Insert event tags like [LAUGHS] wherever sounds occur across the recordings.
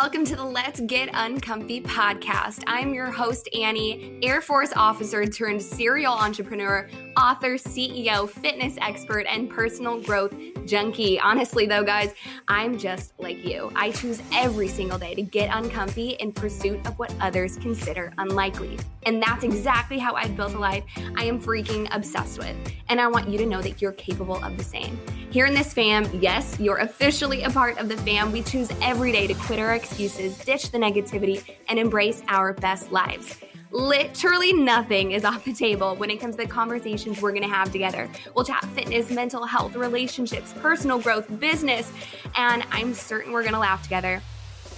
welcome to the Let's Get Uncomfy podcast. I'm your host, Annie, Air Force officer turned serial entrepreneur, author, CEO, fitness expert, and personal growth junkie. Honestly, though, guys, I'm just like you. I choose every single day to get uncomfy in pursuit of what others consider unlikely. And that's exactly how I've built a life I am freaking obsessed with. And I want you to know that you're capable of the same. Here in this fam, yes, you're officially a part of the fam. We choose every day to quit our excuses, ditch the negativity, and embrace our best lives. Literally nothing is off the table when it comes to the conversations we're gonna have together. We'll chat fitness, mental health, relationships, personal growth, business, and I'm certain we're gonna laugh together.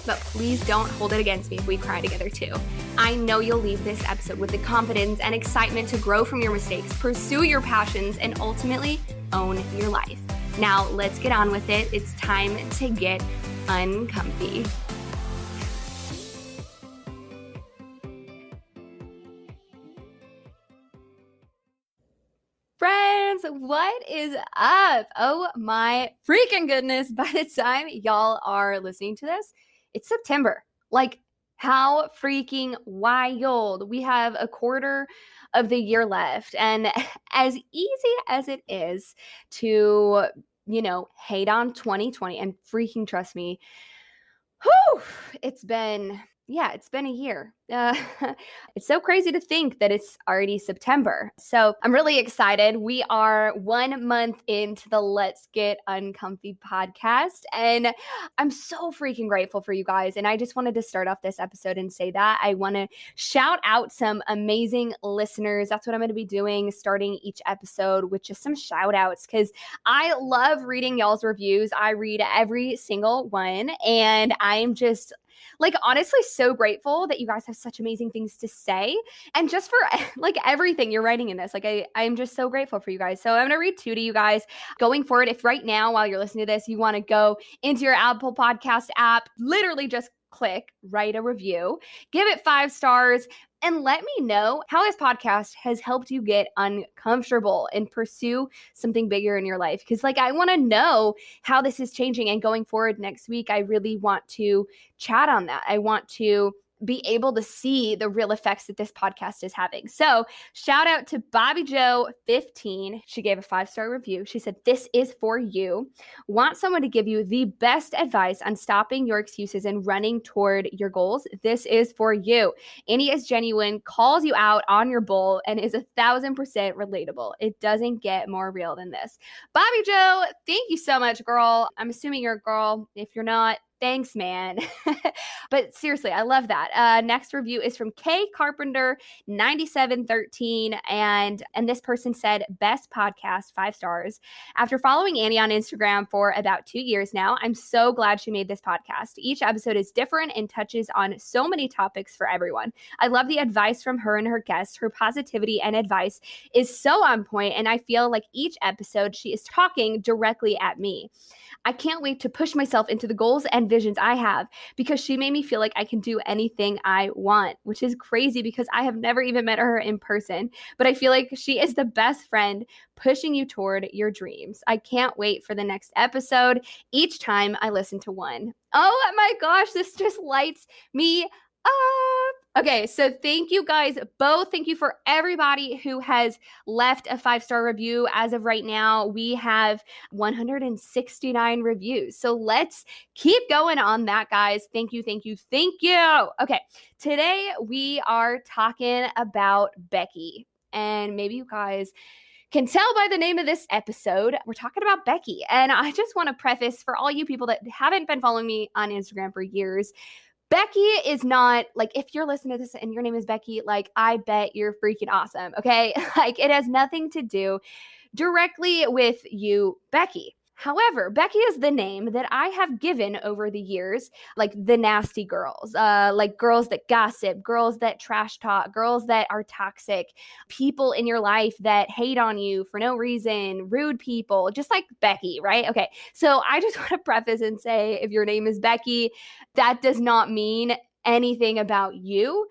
But please don't hold it against me if we cry together too. I know you'll leave this episode with the confidence and excitement to grow from your mistakes, pursue your passions, and ultimately own your life. Now, let's get on with it. It's time to get uncomfy. Friends, what is up? Oh my freaking goodness. [LAUGHS] By the time y'all are listening to this, it's September. Like, how freaking wild. We have a quarter of the year left. And [LAUGHS] as easy as it is to, you know, hate on 2020 and freaking trust me, whew, it's been yeah, it's been a year. Uh, [LAUGHS] it's so crazy to think that it's already September. So I'm really excited. We are one month into the Let's Get Uncomfy podcast, and I'm so freaking grateful for you guys. And I just wanted to start off this episode and say that I want to shout out some amazing listeners. That's what I'm going to be doing starting each episode with just some shout outs because I love reading y'all's reviews. I read every single one, and I'm just like honestly so grateful that you guys have such amazing things to say. And just for [LAUGHS] like everything you're writing in this like i i'm just so grateful for you guys. So i'm going to read two to you guys. Going forward if right now while you're listening to this you want to go into your apple podcast app literally just click write a review give it five stars and let me know how this podcast has helped you get uncomfortable and pursue something bigger in your life. Because, like, I want to know how this is changing. And going forward next week, I really want to chat on that. I want to be able to see the real effects that this podcast is having. So, shout out to Bobby Joe 15. She gave a five star review. She said, This is for you. Want someone to give you the best advice on stopping your excuses and running toward your goals? This is for you. Annie is genuine, calls you out on your bull, and is a thousand percent relatable. It doesn't get more real than this. Bobby Joe, thank you so much, girl. I'm assuming you're a girl. If you're not, Thanks, man. [LAUGHS] but seriously, I love that. Uh, next review is from K Carpenter 9713 and and this person said best podcast 5 stars. After following Annie on Instagram for about 2 years now, I'm so glad she made this podcast. Each episode is different and touches on so many topics for everyone. I love the advice from her and her guests. Her positivity and advice is so on point and I feel like each episode she is talking directly at me. I can't wait to push myself into the goals and visions I have because she made me feel like I can do anything I want, which is crazy because I have never even met her in person. But I feel like she is the best friend pushing you toward your dreams. I can't wait for the next episode each time I listen to one. Oh my gosh, this just lights me up. Okay, so thank you guys both. Thank you for everybody who has left a five star review. As of right now, we have 169 reviews. So let's keep going on that, guys. Thank you, thank you, thank you. Okay, today we are talking about Becky. And maybe you guys can tell by the name of this episode, we're talking about Becky. And I just want to preface for all you people that haven't been following me on Instagram for years, Becky is not like if you're listening to this and your name is Becky, like I bet you're freaking awesome. Okay. [LAUGHS] Like it has nothing to do directly with you, Becky. However, Becky is the name that I have given over the years, like the nasty girls, uh, like girls that gossip, girls that trash talk, girls that are toxic, people in your life that hate on you for no reason, rude people, just like Becky, right? Okay. So I just [LAUGHS] want to preface and say if your name is Becky, that does not mean anything about you.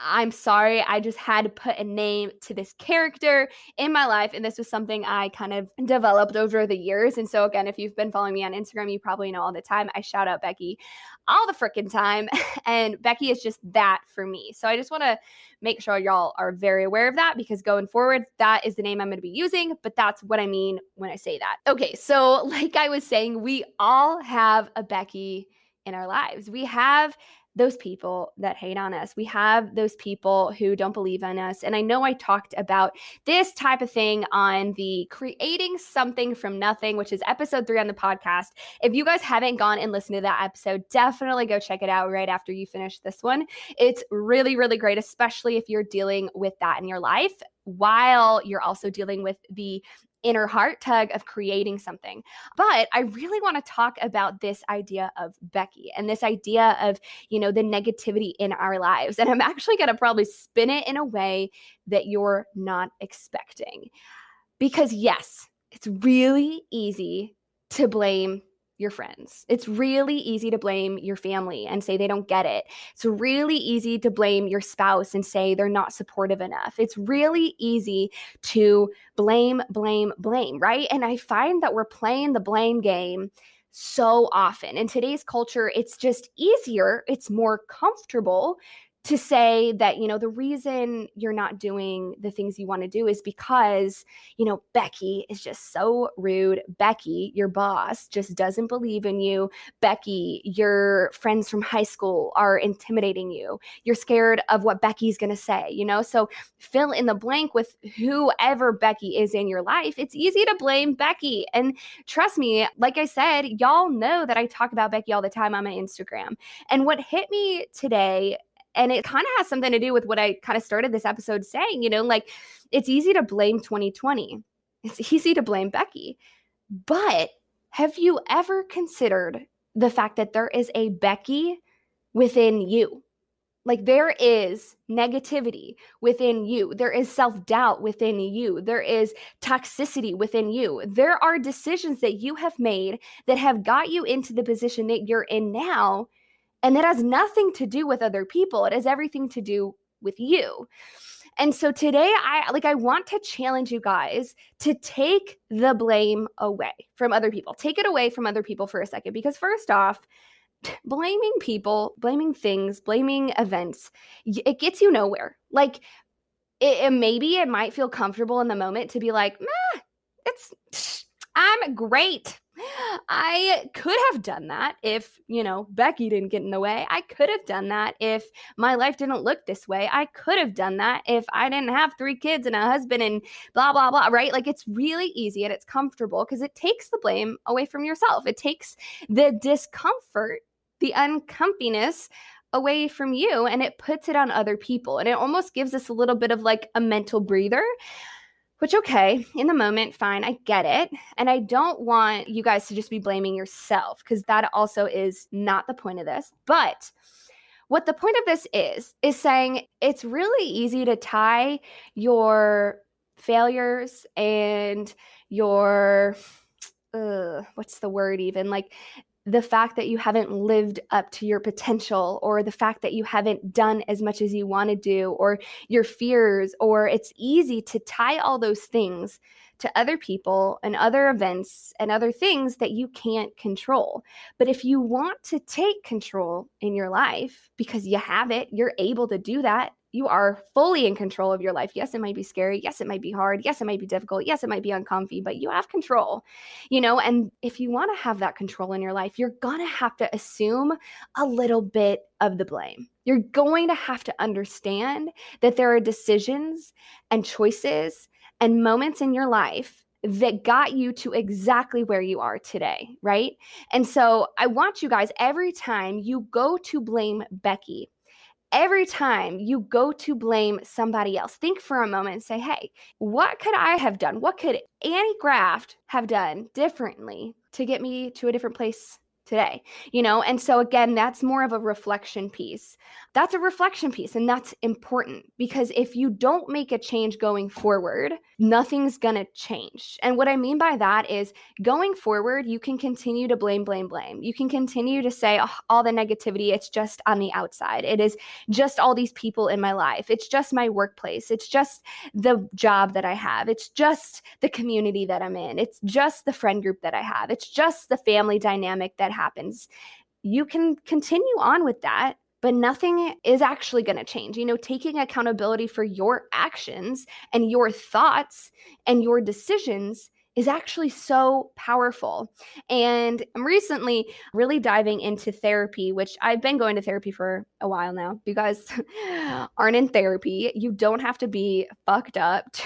I'm sorry. I just had to put a name to this character in my life. And this was something I kind of developed over the years. And so, again, if you've been following me on Instagram, you probably know all the time. I shout out Becky all the freaking time. [LAUGHS] And Becky is just that for me. So I just want to make sure y'all are very aware of that because going forward, that is the name I'm going to be using. But that's what I mean when I say that. Okay. So, [LAUGHS] like I was saying, we all have a Becky in our lives. We have those people that hate on us. We have those people who don't believe in us. And I know I talked about this type of thing on the creating something from nothing, which is episode three on the podcast. If you guys haven't gone and listened to that episode, definitely go check it out right after you finish this one. It's really, really great, especially if you're dealing with that in your life while you're also dealing with the inner heart tug of creating something. But I really want to talk about this idea of Becky and this idea of, you know, the negativity in our lives. And I'm actually going to probably spin it in a way that you're not expecting. Because, yes, it's really easy to blame your friends. It's really easy to blame your family and say they don't get it. It's really easy to blame your spouse and say they're not supportive enough. It's really easy to blame, blame, blame, right? And I find that we're playing the blame game so often. In today's culture, it's just easier, it's more comfortable to say that you know the reason you're not doing the things you want to do is because you know Becky is just so rude. Becky your boss just doesn't believe in you. Becky your friends from high school are intimidating you. You're scared of what Becky's going to say you know? So fill in the blank with whoever Becky is in your life. It's easy to blame Becky. And trust me like I said y'all know that I talk about Becky all the time on my Instagram. And what hit me today and it kind of has something to do with what I kind of started this episode saying, you know, like it's easy to blame 2020. It's easy to blame Becky. But have you ever considered the fact that there is a Becky within you? Like there is negativity within you. There is self doubt within you. There is toxicity within you. There are decisions that you have made that have got you into the position that you're in now and it has nothing to do with other people, it has everything to do with you. And so today I like I want to challenge you guys to take the blame away from other people. Take it away from other people for a second because first off, [LAUGHS] blaming people, blaming things, blaming events, it gets you nowhere. Like it, it maybe it might feel comfortable in the moment to be like, "Meh, it's [SNIFFS] I'm great. I could have done that if, you know, Becky didn't get in the way. I could have done that if my life didn't look this way. I could have done that if I didn't have three kids and a husband and blah, blah, blah, right? Like it's really easy and it's comfortable because it takes the blame away from yourself. It takes the discomfort, the uncomfiness away from you and it puts it on other people. And it almost gives us a little bit of like a mental breather which, okay, in the moment, fine, I get it. And I don't want you guys to just be blaming yourself because that also is not the point of this. But what the point of this is, is saying it's really easy to tie your failures and your, uh, what's the word even? Like the fact that you haven't lived up to your potential or the fact that you haven't done as much as you want to do or your fears or it's easy to tie all those things to other people and other events and other things that you can't control. But if you want to take control in your life because you have it, you're able to do that you are fully in control of your life. Yes, it might be scary. Yes, it might be hard. Yes, it might be difficult. Yes, it might be uncomfy, but you have control, you know? And if you want to have that control in your life, you're going to have to assume a little bit of the blame. You're going to have to understand that there are decisions and choices and moments in your life that got you to exactly where you are today, right? And so I want you guys, every time you go to blame Becky, every time you go to blame somebody else, think for a moment and say, hey, what could I have done? What could Annie Graft have done differently to get me to a different place today? You know, and so again, that's more of a reflection piece. That's a reflection piece, and that's important because if you don't make a change going forward, nothing's going to change. And what I mean by that is going forward, you can continue to blame, blame, blame. You can continue to say oh, all the negativity, it's just on the outside. It is just all these people in my life. It's just my workplace. It's just the job that I have. It's just the community that I'm in. It's just the friend group that I have. It's just the family dynamic that happens. You can continue on with that but nothing is actually going to change. You know, taking accountability for your actions and your thoughts and your decisions is actually so powerful. And I'm recently really diving into therapy, which I've been going to therapy for a while now. You guys [LAUGHS] aren't in therapy. You don't have to be fucked up. [LAUGHS]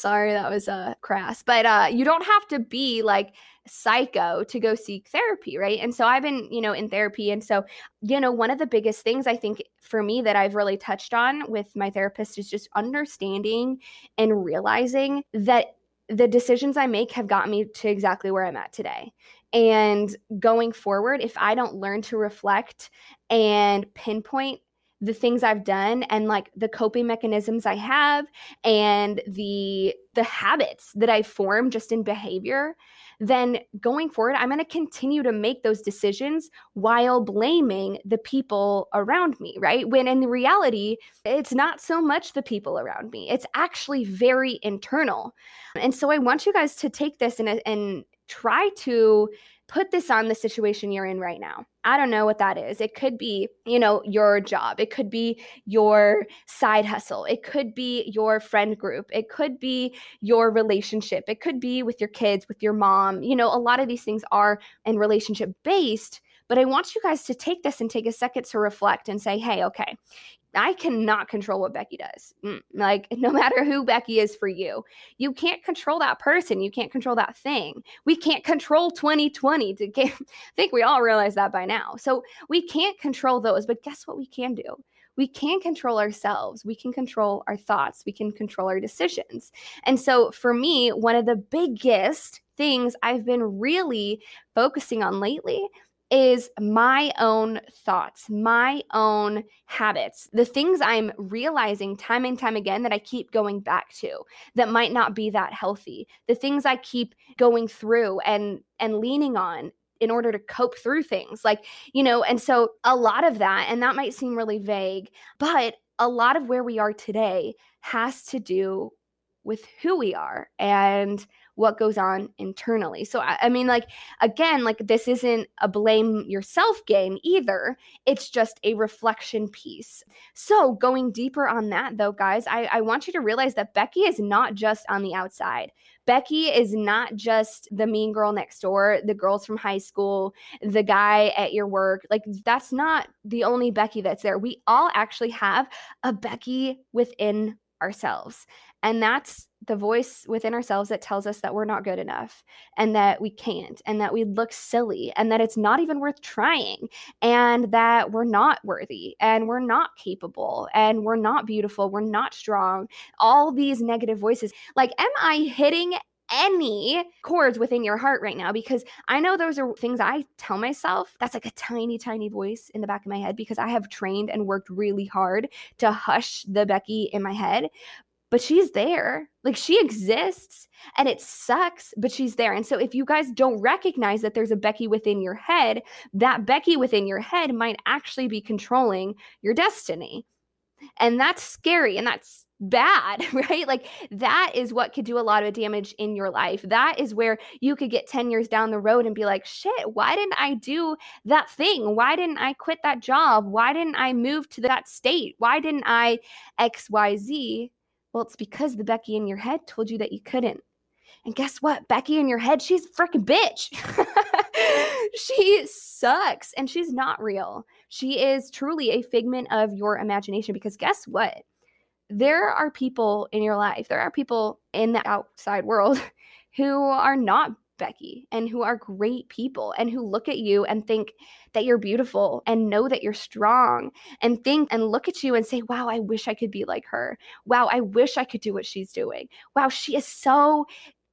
Sorry, that was uh, crass, but uh, you don't have to be like psycho to go seek therapy, right? And so I've been, you know, in therapy. And so, you know, one of the biggest things I think for me that I've really touched on with my therapist is just understanding and realizing that the decisions I make have gotten me to exactly where I'm at today. And going forward, if I don't learn to reflect and pinpoint the things I've done and like the coping mechanisms I have and the the habits that I form just in behavior, then going forward, I'm going to continue to make those decisions while blaming the people around me, right? When in reality, it's not so much the people around me, it's actually very internal. And so I want you guys to take this and, and try to put this on the situation you're in right now. I don't know what that is. It could be, you know, your job. It could be your side hustle. It could be your friend group. It could be your relationship. It could be with your kids, with your mom. You know, a lot of these things are in relationship based. But I want you guys to take this and take a second to reflect and say, hey, okay, I cannot control what Becky does. Mm, like, [LAUGHS] no matter who Becky is for you, you can't control that person. You can't control that thing. We can't control 2020. To get, [LAUGHS] I think we all realize that by now. So we can't control those. But guess what we can do? We can control ourselves. We can control our thoughts. We can control our decisions. And so for me, one of the biggest things I've been really focusing on lately is my own thoughts, my own habits, the things I'm realizing time and time again that I keep going back to that might not be that healthy, the things I keep going through and and leaning on in order to cope through things. Like, you know, and so a lot of that and that might seem really vague, but a lot of where we are today has to do with who we are and what goes on internally. So, I, I, mean, like, again, like, this isn't a blame yourself game either. It's just a reflection piece. So, going deeper on that, though, guys, I, I want you to realize that Becky is not just on the outside. Becky is not just the mean girl next door, the girls from high school, the guy at your work. Like, that's not the only Becky that's there. We all actually have a Becky within ourselves. And that's the voice within ourselves that tells us that we're not good enough and that we can't and that we look silly and that it's not even worth trying and that we're not worthy and we're not capable and we're not beautiful, we're not strong. All these negative voices. Like, am I hitting any chords within your heart right now because I know those are things I tell myself. That's like a tiny, tiny voice in the back of my head because I have trained and worked really hard to hush the Becky in my head but she's there. Like she exists and it sucks, but she's there. And so if you guys don't recognize that there's a Becky within your head, that Becky within your head might actually be controlling your destiny. And that's scary and that's bad, [LAUGHS] right? Like that is what could do a lot of damage in your life. That is where you could get 10 years down the road and be like, shit, why didn't I do that thing? Why didn't I quit that job? Why didn't I move to that state? Why didn't I XYZ? Well, it's because the Becky in your head told you that you couldn't. And guess what? Becky in your head, she's a freaking bitch. [LAUGHS] she sucks and she's not real. She is truly a figment of your imagination because guess what? There are people in your life, there are people in the outside world [LAUGHS] who are not Becky and who are great people and who look at you and think that you're beautiful and know that you're strong and think and look at you and say, wow, I wish I could be like her. Wow, I wish I could do what she's doing. Wow, she is so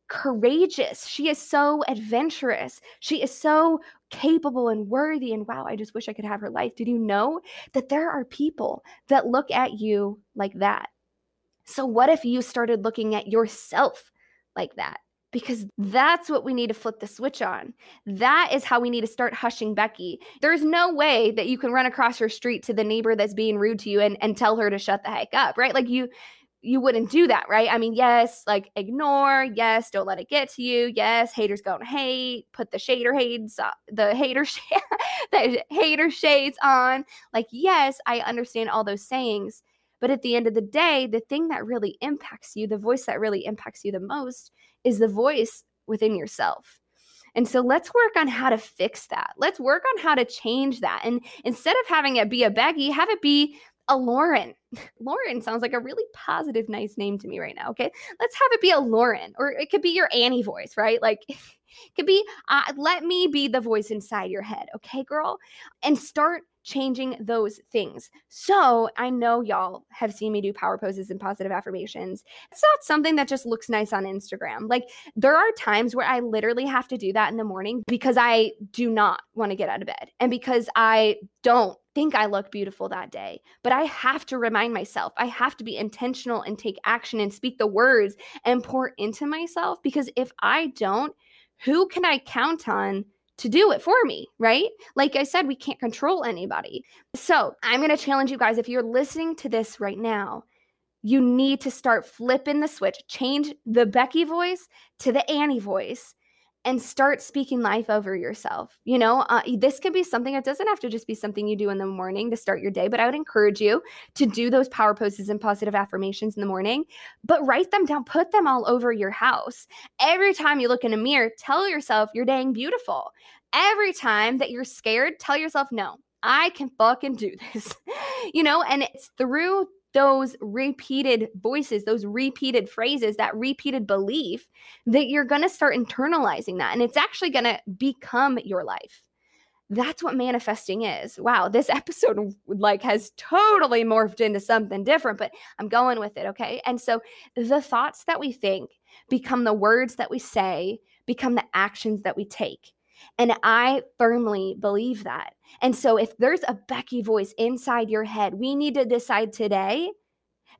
courageous. She is so adventurous. She is so capable and worthy. And wow, I just wish I could have her life. Did you know that there are people that look at you like that? So, what if you started looking at yourself like that? Because that's what we need to flip the switch on. That is how we need to start hushing Becky. There's no way that you can run across your street to the neighbor that's being rude to you and, and tell her to shut the heck up, right? Like you you wouldn't do that, right? I mean, yes, like ignore, yes, don't let it get to you. Yes, haters gonna hate, put the shader shades, uh, the hater [LAUGHS] sh- the hater shades on. Like, yes, I understand all those sayings, but at the end of the day, the thing that really impacts you, the voice that really impacts you the most is the voice within yourself. And so let's work on how to fix that. Let's work on how to change that. And instead of having it be a Becky, have it be a Lauren. [LAUGHS] Lauren sounds like a really positive, nice name to me right now. Okay. Let's have it be a Lauren, or it could be your Annie voice, right? Like, [LAUGHS] could be, uh, let me be the voice inside your head. Okay, girl. And start changing those things. So I know y'all have seen me do power poses and positive affirmations. It's not something that just looks nice on Instagram. Like there are times where I literally have to do that in the morning because I do not want to get out of bed and because I don't think I look beautiful that day. But I have to remind myself, I have to be intentional and take action and speak the words and pour into myself because if I don't, who can I count on to do it for me, right? Like I said, we can't control anybody. So I'm going to challenge you guys if you're listening to this right now, you need to start flipping the switch, change the Becky voice to the Annie voice, and start speaking life over yourself. You know, uh, this could be something, it doesn't have to just be something you do in the morning to start your day, but I would encourage you to do those power poses and positive affirmations in the morning, but write them down, put them all over your house. Every time you look in a mirror, tell yourself you're dang beautiful. Every time that you're scared, tell yourself, no, I can fucking do [LAUGHS] this. you know, and it's through those repeated voices, those repeated phrases, that repeated belief that you're going to start internalizing that and it's actually going to become your life. That's what manifesting is. Wow, this [LAUGHS] episode like has totally morphed into something different, but I'm going with it, okay? And so the thoughts that we think become the words that we say, become the actions that we take. And I firmly believe that. And so, if there's a Becky voice inside your head, we need to decide today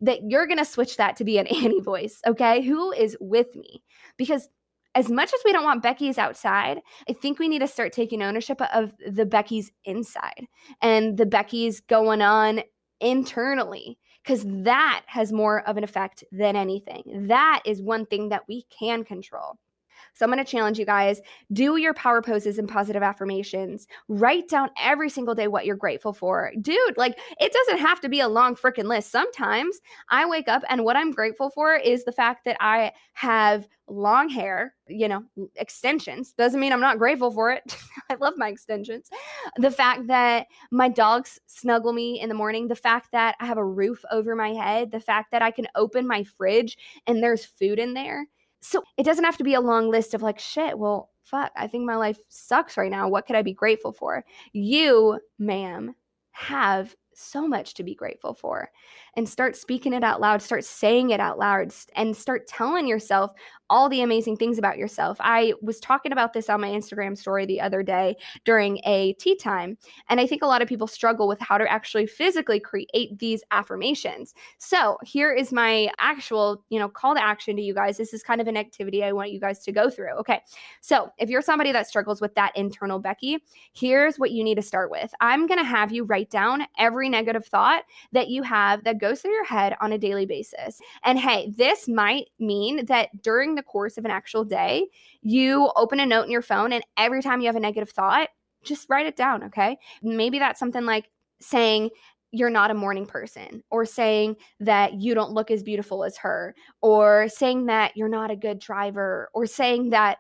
that you're going to switch that to be an [LAUGHS] Annie voice. Okay. Who is with me? Because as much as we don't want Becky's outside, I think we need to start taking ownership of the Becky's inside and the Becky's going on internally because that has more of an effect than anything. That is one thing that we can control. So I'm going to challenge you guys do your power poses and positive affirmations. Write down every single day what you're grateful for. Dude, like it doesn't have to be a long freaking list. Sometimes I wake up and what I'm grateful for is the fact that I have long hair, you know, extensions. Doesn't mean I'm not grateful for it. [LAUGHS] I love my extensions. The fact that my dogs snuggle me in the morning, the fact that I have a roof over my head, the fact that I can open my fridge and there's food in there. So it doesn't have to be a long list of like, shit, well, fuck, I think my life sucks right now. What could I be grateful for? You, ma'am, have so much to be grateful for and start speaking it out loud, start saying it out loud, and start telling yourself all the amazing things about yourself. I was talking about this on my Instagram story the other day during a tea time, and I think a lot of people struggle with how to actually physically create these affirmations. So, here is my actual, you know, call to action to you guys. This is kind of an activity I want you guys to go through. Okay. So, if you're somebody that struggles with that internal Becky, here's what you need to start with. I'm going to have you write down every negative thought that you have that goes through your head on a daily basis. And hey, this might mean that during the course of an actual day, you open a note in your phone and every time you have a negative thought, just write it down, okay? Maybe that's something like saying, you're not a morning person, or saying that you don't look as beautiful as her, or saying that you're not a good driver, or saying that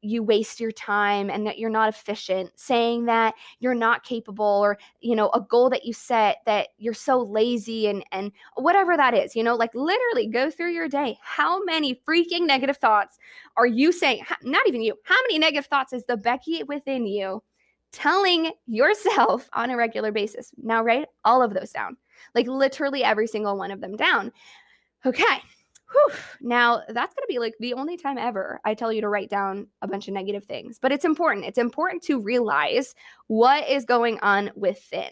you waste your time and that you're not efficient saying that you're not capable or you know a goal that you set that you're so lazy and and whatever that is you know like literally go through your day. How many freaking negative thoughts are you saying not even you how many negative thoughts is the becky within you telling yourself [LAUGHS] on a regular basis? Now write all of those down like literally every single one of them down. Okay Whew. Now, that's going to be like the only time ever I tell you to write down a bunch of negative things, but it's important. It's important to realize what is going on within.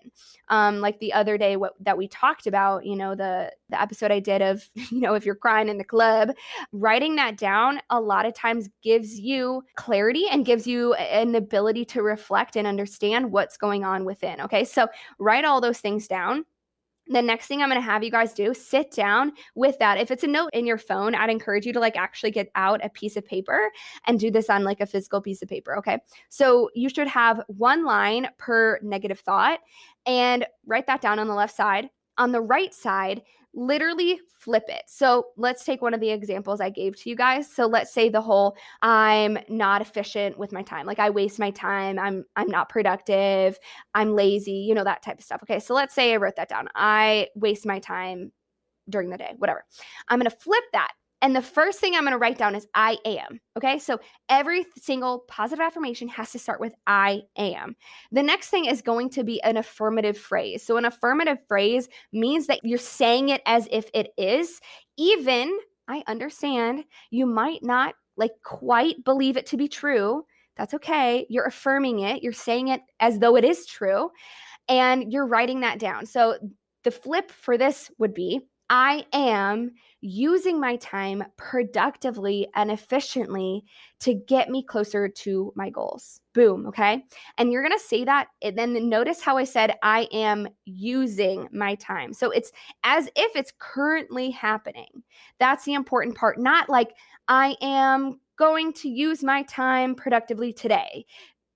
Um, like the other day, what that we talked about, you know, the the episode I did of, [LAUGHS] you know, if you're crying in the club, writing that down a lot of times gives you clarity and gives you an ability to reflect and understand what's going on within. Okay, so write all those things down the next thing I'm going to have you guys do, sit down with that. If it's a note in your phone, I'd encourage you to like actually get out a piece of paper and do this on like a physical piece of paper. Okay. So you should have one line per negative thought and write that down on the left side. On the right side, literally flip it. So let's take one of the examples I gave to you guys. So let's say the whole I'm not efficient with my time. Like I waste my time. I'm I'm not productive. I'm lazy, you know that type of stuff. Okay? So let's say I wrote that down. I waste my time during the day, whatever. I'm going to flip that and the first thing I'm going to write down is I am. Okay. So every single positive affirmation has to start with I am. The next thing is going to be an affirmative phrase. So an affirmative phrase means that you're saying it as if it is, even I understand you might not like quite believe it to be true. That's okay. You're affirming it, you're saying it as though it is true, and you're writing that down. So the flip for this would be I am using my time productively and efficiently to get me closer to my goals. Boom. Okay. And you're going to say that. And then notice how I said, I am using my time. So it's as if it's currently happening. That's the important part. Not like I am going to use my time productively today,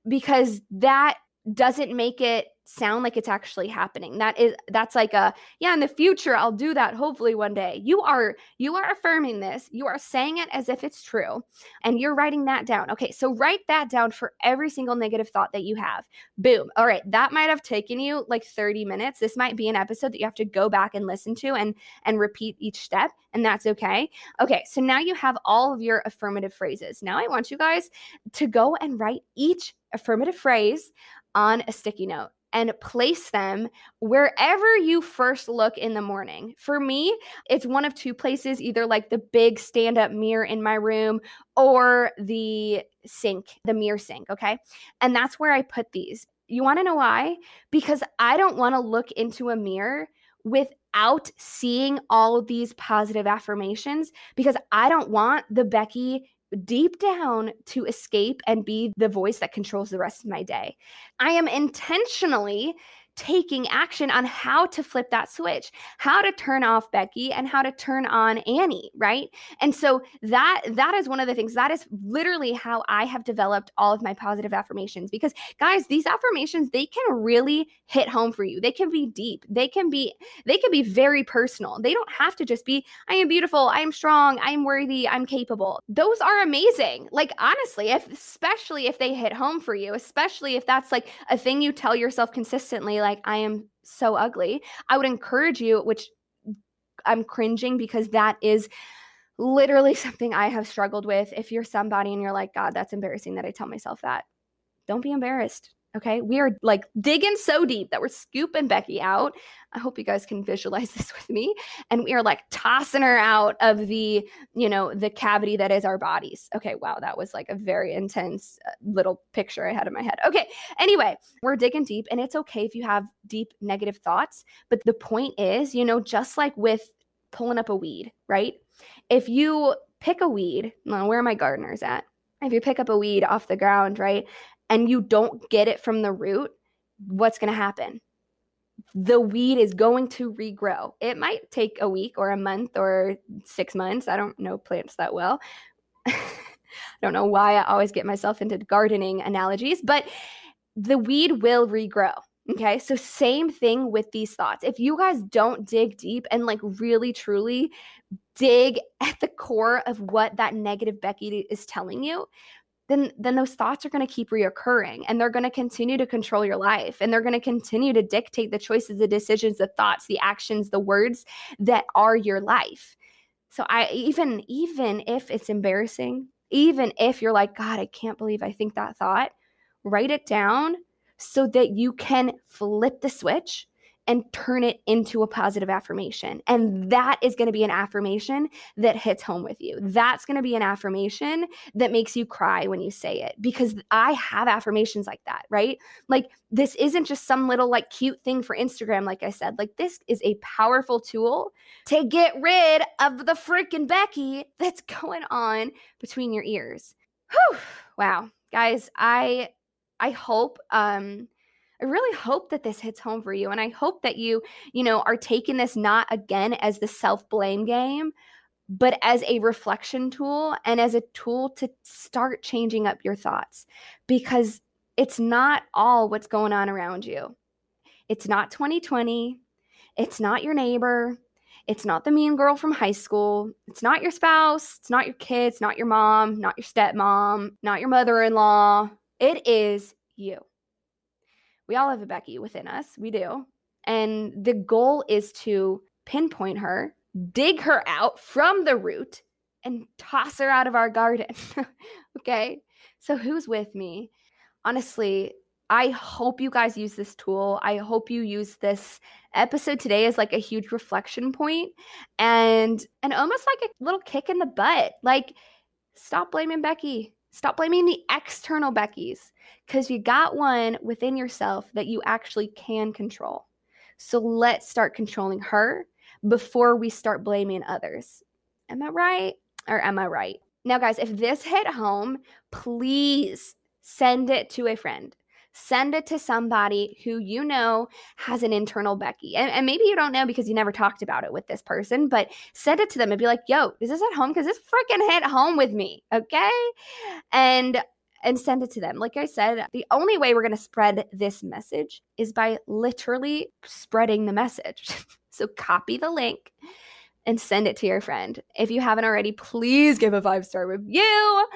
because that doesn't make it sound like it's actually happening. That is that's like a yeah in the future i'll do that hopefully one day. You are you are affirming this. You are saying it as if it's true and you're writing that down. Okay so write that down for every single negative thought that you have. Boom. All right that might have taken you like 30 minutes. This might be an episode that you have to go back and listen to and and repeat each step and that's okay. Okay so now you have all of your affirmative phrases. Now i want you guys to go and write each affirmative phrase on a sticky note and place them wherever you first look in the morning. For me, it's one of two places either like the big stand up mirror in my room or the sink, the mirror sink. Okay. And that's where I put these. You want to know why? Because I don't want to look into a mirror without seeing all these positive affirmations because I don't want the Becky deep down to escape and be the voice that controls the rest of my day. I am intentionally taking action on how to flip that switch, how to turn off Becky and how to turn on Annie, right? And so that that is one of the things that is literally how I have developed all of my positive affirmations because guys, these affirmations they can really hit home for you. They can be deep. They can be they can be very personal. They don't have to just be I am beautiful, I am strong, I am worthy, I'm capable. Those are amazing. Like honestly, if especially if they hit home for you, especially if that's like a thing you tell yourself consistently like like, I am so ugly, I would encourage you, which I'm cringing because that is literally [LAUGHS] something I have struggled with. If you're somebody and you're like, God, that's embarrassing that I tell myself that, don't be embarrassed. Okay. We are like digging so deep that we're scooping Becky out. I hope you guys can [LAUGHS] visualize this with me. And we are like tossing her out of the, you know, the cavity that is our bodies. Okay. Wow. That was like a very intense uh, little picture I had in my head. Okay. Anyway, we're digging deep and it's okay if you have deep negative thoughts. But the point is, you know, just like with pulling up a weed, right? If you pick a weed, well, where are my gardeners at? if you pick up a weed off the ground, right? And you don't get it from the root, what's going to happen? The weed is going to regrow. It might take a week or a month or six months. I don't know plants that well. [LAUGHS] I don't know why I always get myself into gardening analogies, but the weed will regrow. Okay. So, same thing with these thoughts. If you guys don't dig deep and like really truly dig at the core of what that negative Becky is telling you, then then those thoughts are going to keep reoccurring and they're going to continue to control your life and they're going to continue to dictate the choices the decisions the thoughts the actions the words that are your life. So i even even if it's embarrassing even if you're like god i can't believe i think that thought write it down so that you can flip the switch and turn it into a positive affirmation. And that is going to be an affirmation that hits home with you. That's going to be an affirmation that makes you cry when you say it because I have affirmations like that, right? Like this isn't just some little like cute thing for Instagram, like I said. Like this is a powerful tool to get rid of the freaking Becky that's [LAUGHS] going on between your ears. Whew. Wow. Guys, I I hope um I really hope that this hits home for you. And I hope that you, you know, are taking this not again as the self blame game, but as a reflection tool and as a tool to start changing up your thoughts because it's not all what's going on around you. It's not 2020. It's not your neighbor. It's not the mean girl from high school. It's not your spouse. It's not your kids, not your mom, not your stepmom, not your mother in law. It is you. We all have a Becky within us. We do. And the goal is to pinpoint her, dig her out from the root, and toss her out of our garden. [LAUGHS] okay. So, who's with me? Honestly, I hope you guys use this tool. I hope you use this episode today as like a huge reflection point and and almost like a little kick in the butt. Like stop blaming Becky. Stop blaming the external Beckys because you got one within yourself that you actually can control. So let's start controlling her before we start blaming others. Am I right? Or am I right? Now, guys, if this hit home, please send it to a friend send it to somebody who you know has an internal Becky. And, and, maybe you don't know because you never talked about it with this person, but send it to them and be like, yo, is this at home? Because this freaking hit home with me. Okay. And and send it to them. Like I said, the only way we're going to spread this message is by literally spreading the message. [LAUGHS] so copy the link and send it to your friend. If you haven't already, please give a five star review.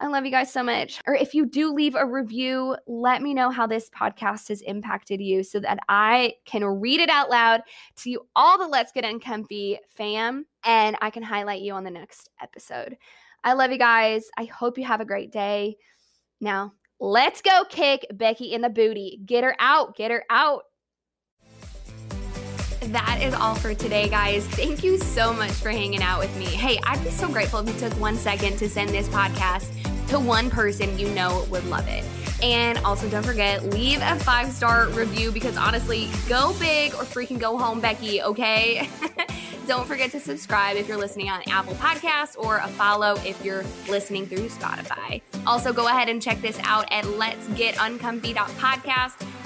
I love you guys so much. Or if you do leave a review, let me know how this podcast has impacted you so that I can read it out loud to you, all the Let's Get Uncomfy fam, and I can highlight you on the next episode. I love you guys. I hope you have a great day. Now, let's go kick Becky in the booty. Get her out. Get her out that is all for today, guys. Thank you so much for hanging out with me. Hey, I'd be so grateful if you took one second to send this podcast to one person you know would love it. And also, don't forget, leave a five star review because honestly, go big or freaking go home, Becky, okay? [LAUGHS] don't forget to subscribe if you're listening on Apple Podcasts or a follow if you're listening through Spotify. Also, go ahead and check this out at Let's Get Uncomfy.podcast